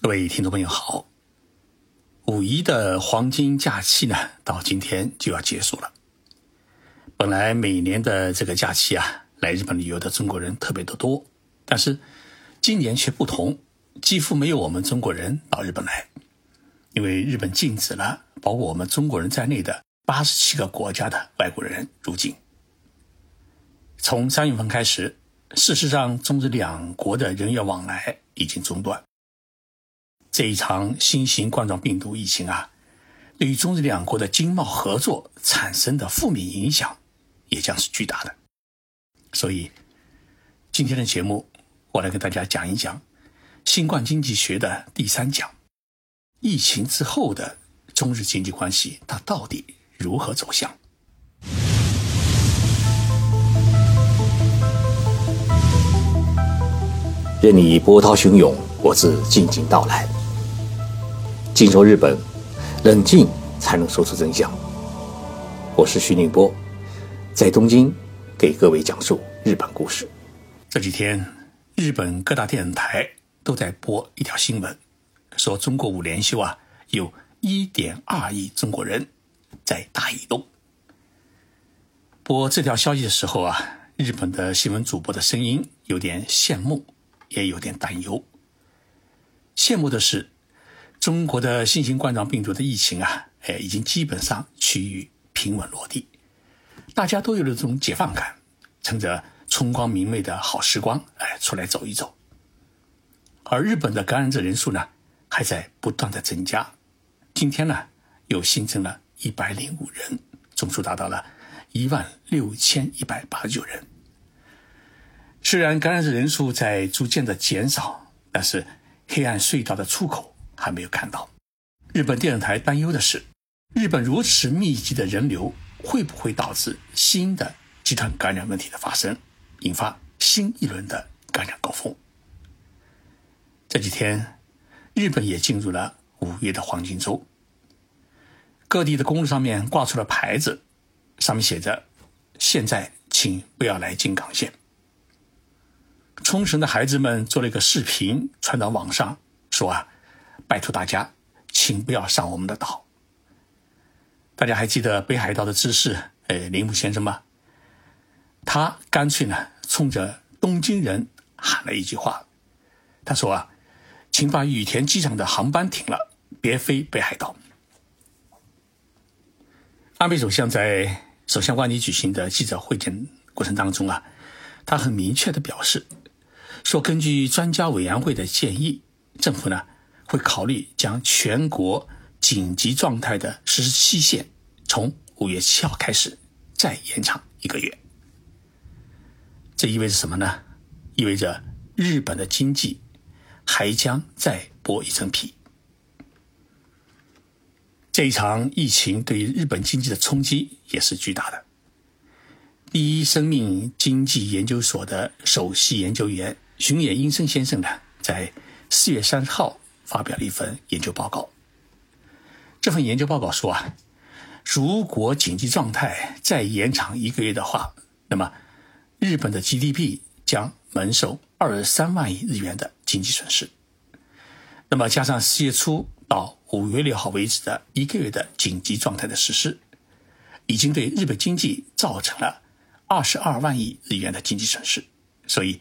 各位听众朋友好，五一的黄金假期呢，到今天就要结束了。本来每年的这个假期啊，来日本旅游的中国人特别的多，但是今年却不同，几乎没有我们中国人到日本来，因为日本禁止了包括我们中国人在内的八十七个国家的外国人入境。从三月份开始，事实上中日两国的人员往来已经中断。这一场新型冠状病毒疫情啊，对于中日两国的经贸合作产生的负面影响，也将是巨大的。所以，今天的节目，我来给大家讲一讲新冠经济学的第三讲：疫情之后的中日经济关系，它到底如何走向？任你波涛汹涌，我自静静到来。静说日本，冷静才能说出真相。我是徐宁波，在东京给各位讲述日本故事。这几天，日本各大电视台都在播一条新闻，说中国五连休啊，有一点二亿中国人在大移动。播这条消息的时候啊，日本的新闻主播的声音有点羡慕，也有点担忧。羡慕的是。中国的新型冠状病毒的疫情啊，哎，已经基本上趋于平稳落地，大家都有了这种解放感，趁着春光明媚的好时光，哎，出来走一走。而日本的感染者人数呢，还在不断的增加，今天呢，又新增了一百零五人，总数达到了一万六千一百八十九人。虽然感染者人数在逐渐的减少，但是黑暗隧道的出口。还没有看到。日本电视台担忧的是，日本如此密集的人流会不会导致新的集团感染问题的发生，引发新一轮的感染高峰。这几天，日本也进入了五月的黄金周，各地的公路上面挂出了牌子，上面写着：“现在请不要来京港线。”冲绳的孩子们做了一个视频传到网上，说啊。拜托大家，请不要上我们的岛。大家还记得北海道的知事，呃，铃木先生吗？他干脆呢，冲着东京人喊了一句话，他说啊，请把羽田机场的航班停了，别飞北海道。安倍首相在首相官邸举行的记者会见过程当中啊，他很明确的表示，说根据专家委员会的建议，政府呢。会考虑将全国紧急状态的实施期限从五月七号开始再延长一个月。这意味着什么呢？意味着日本的经济还将再剥一层皮。这一场疫情对于日本经济的冲击也是巨大的。第一生命经济研究所的首席研究员熊野英生先生呢，在四月三十号。发表了一份研究报告。这份研究报告说啊，如果紧急状态再延长一个月的话，那么日本的 GDP 将蒙受二十三万亿日元的经济损失。那么加上四月初到五月六号为止的一个月的紧急状态的实施，已经对日本经济造成了二十二万亿日元的经济损失。所以，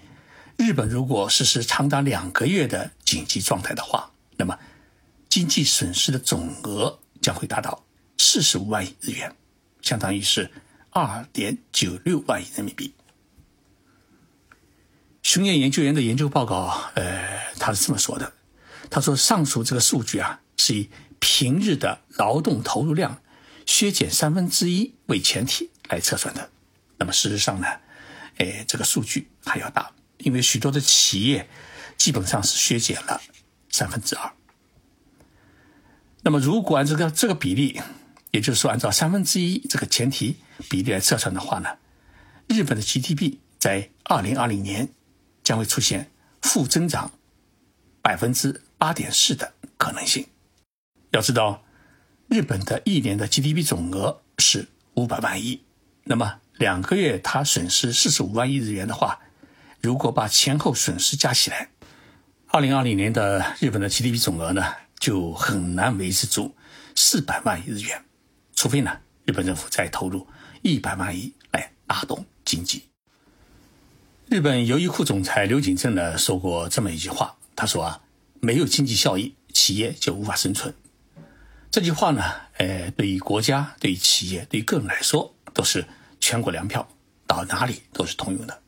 日本如果实施长达两个月的紧急状态的话，那么，经济损失的总额将会达到四十五万亿日元，相当于是二点九六万亿人民币。熊野研究员的研究报告，呃，他是这么说的：他说，上述这个数据啊，是以平日的劳动投入量削减三分之一为前提来测算的。那么事实上呢，哎，这个数据还要大，因为许多的企业基本上是削减了。三分之二。那么，如果按这个这个比例，也就是说，按照三分之一这个前提比例来测算的话呢，日本的 GDP 在二零二零年将会出现负增长百分之八点四的可能性。要知道，日本的一年的 GDP 总额是五百万亿，那么两个月它损失四十五万亿日元的话，如果把前后损失加起来，二零二零年的日本的 GDP 总额呢，就很难维持住四百万亿日元，除非呢，日本政府再投入一百万亿来拉动经济。日本优衣库总裁刘景正呢说过这么一句话，他说啊，没有经济效益，企业就无法生存。这句话呢，呃，对于国家、对于企业、对于个人来说，都是全国粮票，到哪里都是通用的。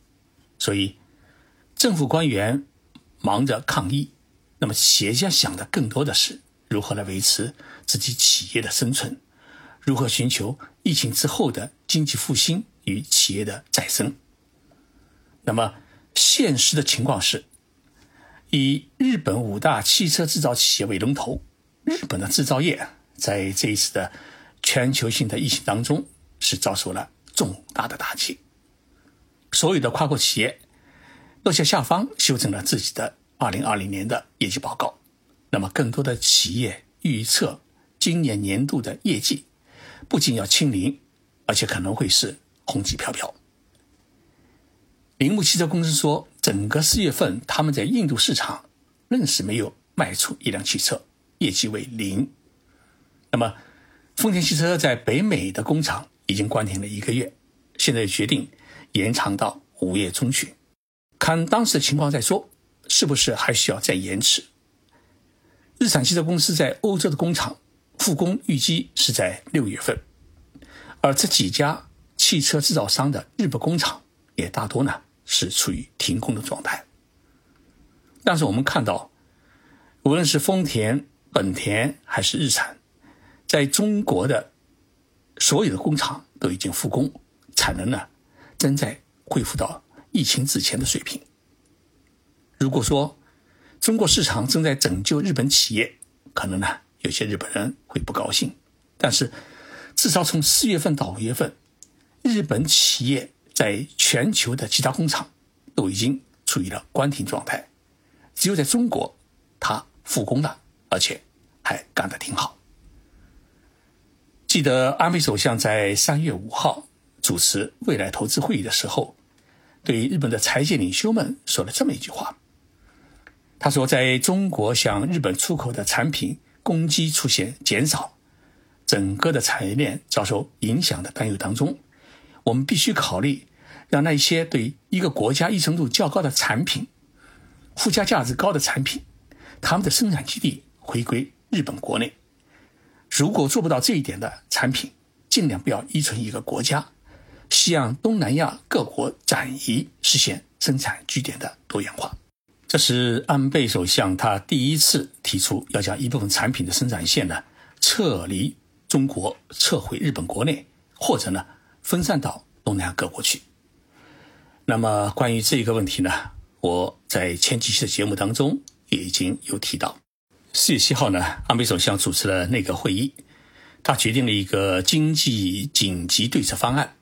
所以，政府官员忙着抗疫，那么企业家想的更多的是如何来维持自己企业的生存，如何寻求疫情之后的经济复兴与企业的再生。那么，现实的情况是，以日本五大汽车制造企业为龙头。日本的制造业在这一次的全球性的疫情当中是遭受了重大的打击，所有的跨国企业落下下方修正了自己的二零二零年的业绩报告。那么，更多的企业预测今年年度的业绩不仅要清零，而且可能会是红旗飘飘。铃木汽车公司说，整个四月份他们在印度市场愣是没有卖出一辆汽车。业绩为零。那么，丰田汽车在北美的工厂已经关停了一个月，现在决定延长到五月中旬，看当时的情况再说，是不是还需要再延迟？日产汽车公司在欧洲的工厂复工预计是在六月份，而这几家汽车制造商的日本工厂也大多呢是处于停工的状态。但是我们看到，无论是丰田，本田还是日产，在中国的所有的工厂都已经复工，产能呢正在恢复到疫情之前的水平。如果说中国市场正在拯救日本企业，可能呢有些日本人会不高兴，但是至少从四月份到五月份，日本企业在全球的其他工厂都已经处于了关停状态，只有在中国它复工了。而且还干得挺好。记得安倍首相在三月五号主持未来投资会议的时候，对日本的财界领袖们说了这么一句话。他说，在中国向日本出口的产品供给出现减少，整个的产业链遭受影响的担忧当中，我们必须考虑让那些对一个国家依存度较高的产品、附加价值高的产品，他们的生产基地。回归日本国内，如果做不到这一点的产品，尽量不要依存一个国家，向东南亚各国转移，实现生产据点的多元化。这是安倍首相他第一次提出要将一部分产品的生产线呢撤离中国，撤回日本国内，或者呢分散到东南亚各国去。那么关于这个问题呢，我在前几期的节目当中也已经有提到。四月七号呢，安倍首相主持了内阁会议，他决定了一个经济紧急对策方案。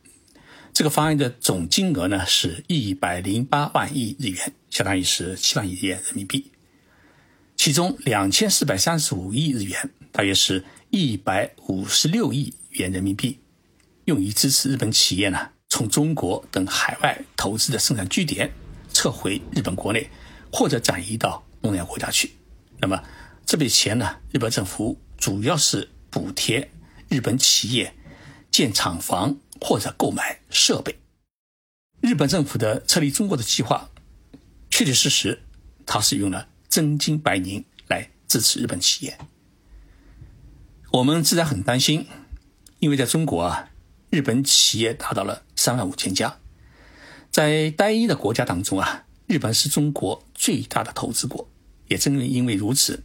这个方案的总金额呢是一百零八万亿日元，相当于是七万亿元人民币。其中两千四百三十五亿日元，大约是一百五十六亿元人民币，用于支持日本企业呢从中国等海外投资的生产据点撤回日本国内，或者转移到东南亚国家去。那么。这笔钱呢，日本政府主要是补贴日本企业建厂房或者购买设备。日本政府的撤离中国的计划，确确实实，它是用了真金白银来支持日本企业。我们自然很担心，因为在中国啊，日本企业达到了三万五千家，在单一的国家当中啊，日本是中国最大的投资国。也正因为如此。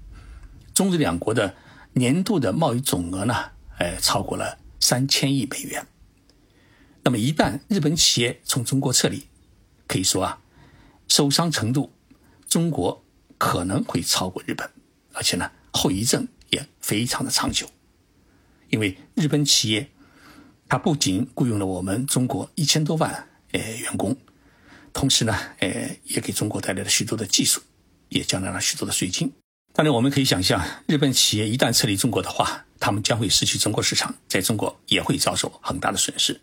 中日两国的年度的贸易总额呢，哎，超过了三千亿美元。那么一旦日本企业从中国撤离，可以说啊，受伤程度，中国可能会超过日本，而且呢，后遗症也非常的长久。因为日本企业，它不仅雇佣了我们中国一千多万呃员工，同时呢，呃，也给中国带来了许多的技术，也交纳了许多的税金。当然，我们可以想象，日本企业一旦撤离中国的话，他们将会失去中国市场，在中国也会遭受很大的损失。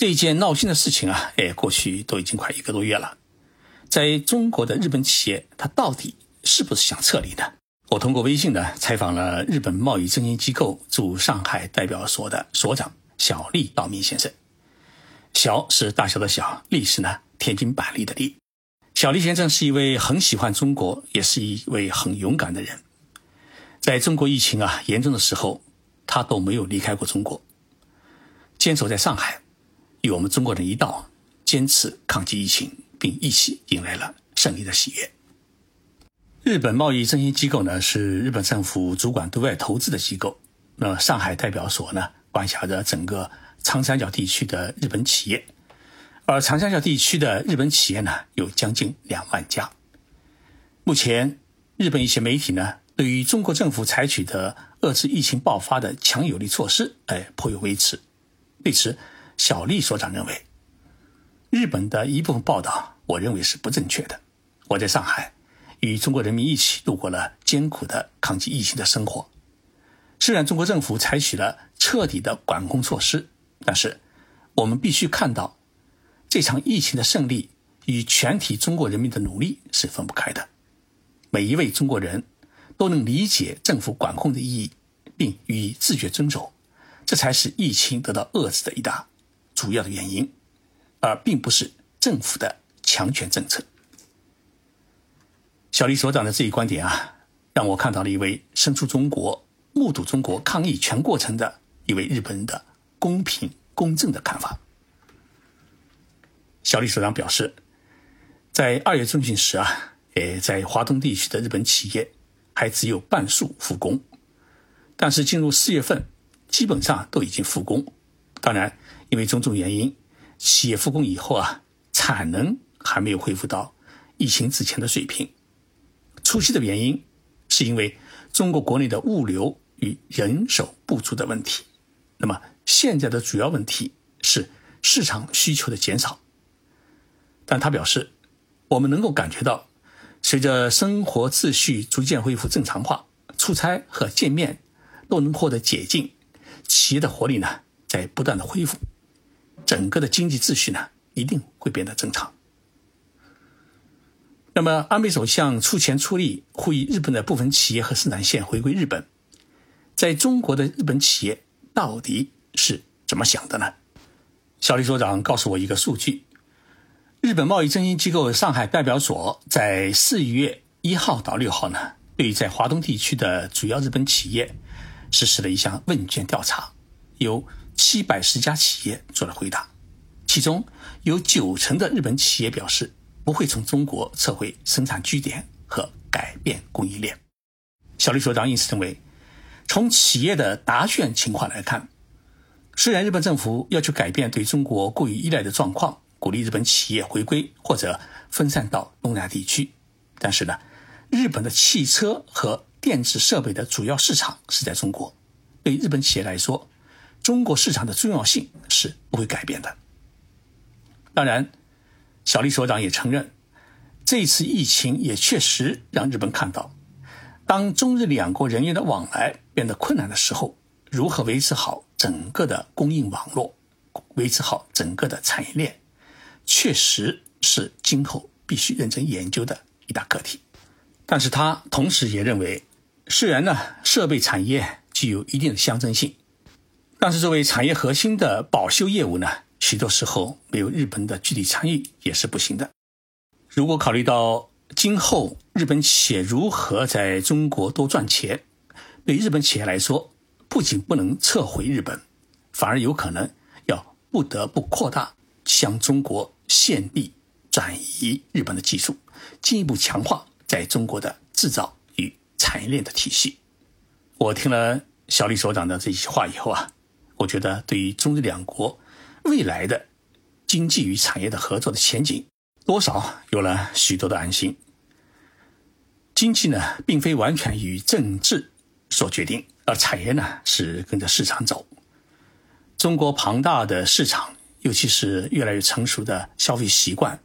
这一件闹心的事情啊，哎，过去都已经快一个多月了，在中国的日本企业，它到底是不是想撤离呢？我通过微信呢采访了日本贸易证券机构驻上海代表所的所长小利道明先生。小是大小的小，利是呢天津板栗的栗。小利先生是一位很喜欢中国，也是一位很勇敢的人。在中国疫情啊严重的时候，他都没有离开过中国，坚守在上海，与我们中国人一道坚持抗击疫情，并一起迎来了胜利的喜悦。日本贸易振兴机构呢是日本政府主管对外投资的机构，那上海代表所呢管辖着整个长三角地区的日本企业，而长三角地区的日本企业呢有将近两万家。目前，日本一些媒体呢。对于中国政府采取的遏制疫情爆发的强有力措施，哎，颇有微词。对此，小丽所长认为，日本的一部分报道，我认为是不正确的。我在上海与中国人民一起度过了艰苦的抗击疫情的生活。虽然中国政府采取了彻底的管控措施，但是我们必须看到，这场疫情的胜利与全体中国人民的努力是分不开的。每一位中国人。都能理解政府管控的意义，并予以自觉遵守，这才是疫情得到遏制的一大主要的原因，而并不是政府的强权政策。小李所长的这一观点啊，让我看到了一位身处中国、目睹中国抗疫全过程的一位日本人的公平公正的看法。小李所长表示，在二月中旬时啊，呃，在华东地区的日本企业。还只有半数复工，但是进入四月份，基本上都已经复工。当然，因为种种原因，企业复工以后啊，产能还没有恢复到疫情之前的水平。初期的原因是因为中国国内的物流与人手不足的问题。那么现在的主要问题是市场需求的减少。但他表示，我们能够感觉到。随着生活秩序逐渐恢复正常化，出差和见面都能获得解禁，企业的活力呢在不断的恢复，整个的经济秩序呢一定会变得正常。那么，安倍首相出钱出力呼吁日本的部分企业和生产线回归日本，在中国的日本企业到底是怎么想的呢？小李所长告诉我一个数据。日本贸易振兴机构上海代表所在四月一号到六号呢，对在华东地区的主要日本企业实施了一项问卷调查，有七百十家企业做了回答，其中有九成的日本企业表示不会从中国撤回生产据点和改变供应链。小李所长因此认为，从企业的答卷情况来看，虽然日本政府要求改变对中国过于依赖的状况。鼓励日本企业回归或者分散到东南亚地区，但是呢，日本的汽车和电子设备的主要市场是在中国。对日本企业来说，中国市场的重要性是不会改变的。当然，小李所长也承认，这次疫情也确实让日本看到，当中日两国人员的往来变得困难的时候，如何维持好整个的供应网络，维持好整个的产业链。确实是今后必须认真研究的一大课题，但是他同时也认为，虽然呢设备产业具有一定的象征性，但是作为产业核心的保修业务呢，许多时候没有日本的具体参与也是不行的。如果考虑到今后日本企业如何在中国多赚钱，对日本企业来说，不仅不能撤回日本，反而有可能要不得不扩大向中国。现地转移日本的技术，进一步强化在中国的制造与产业链的体系。我听了小李所长的这些话以后啊，我觉得对于中日两国未来的经济与产业的合作的前景，多少有了许多的安心。经济呢，并非完全与政治所决定，而产业呢，是跟着市场走。中国庞大的市场。尤其是越来越成熟的消费习惯，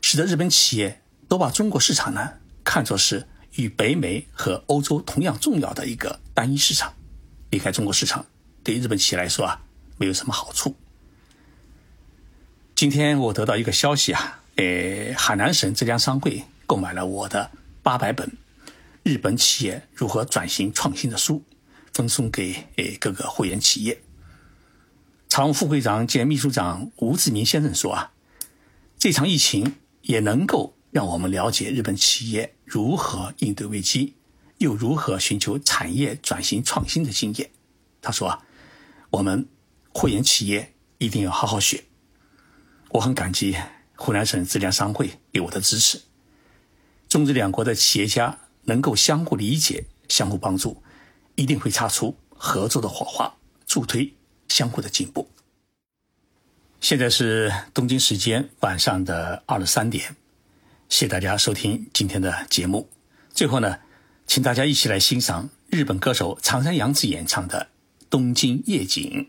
使得日本企业都把中国市场呢看作是与北美和欧洲同样重要的一个单一市场。离开中国市场，对日本企业来说啊，没有什么好处。今天我得到一个消息啊，呃，海南省浙江商会购买了我的八百本《日本企业如何转型创新》的书，分送给呃各个会员企业。常务副会长兼秘书长吴志明先生说啊，这场疫情也能够让我们了解日本企业如何应对危机，又如何寻求产业转型创新的经验。他说啊，我们会员企业一定要好好学。我很感激湖南省质量商会给我的支持。中日两国的企业家能够相互理解、相互帮助，一定会擦出合作的火花，助推。相互的进步。现在是东京时间晚上的二十三点，谢谢大家收听今天的节目。最后呢，请大家一起来欣赏日本歌手长山洋子演唱的《东京夜景》。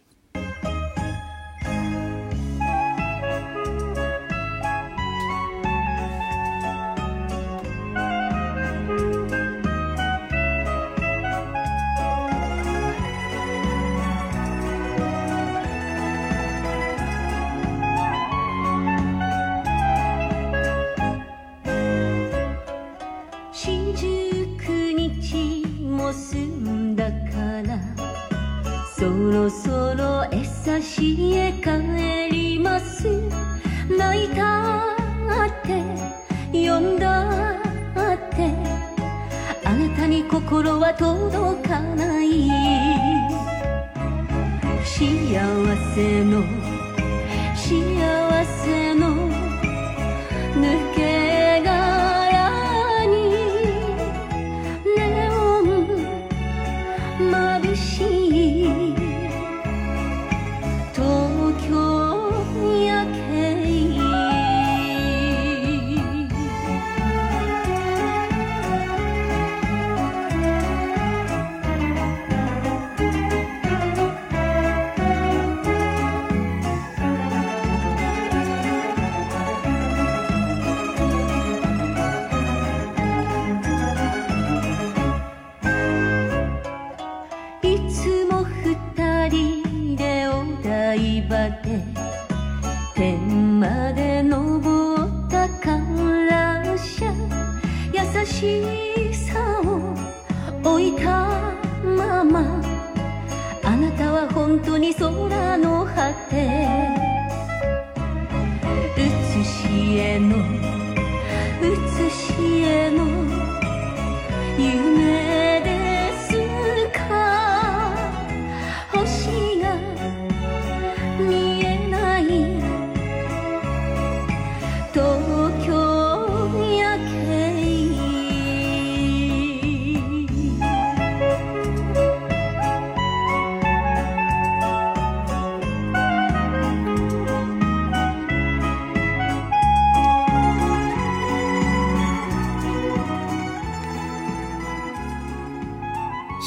台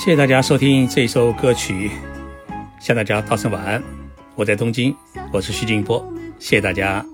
谢谢大家收听这一首歌曲，向大家道声晚安。我在东京，我是徐静波，谢谢大家。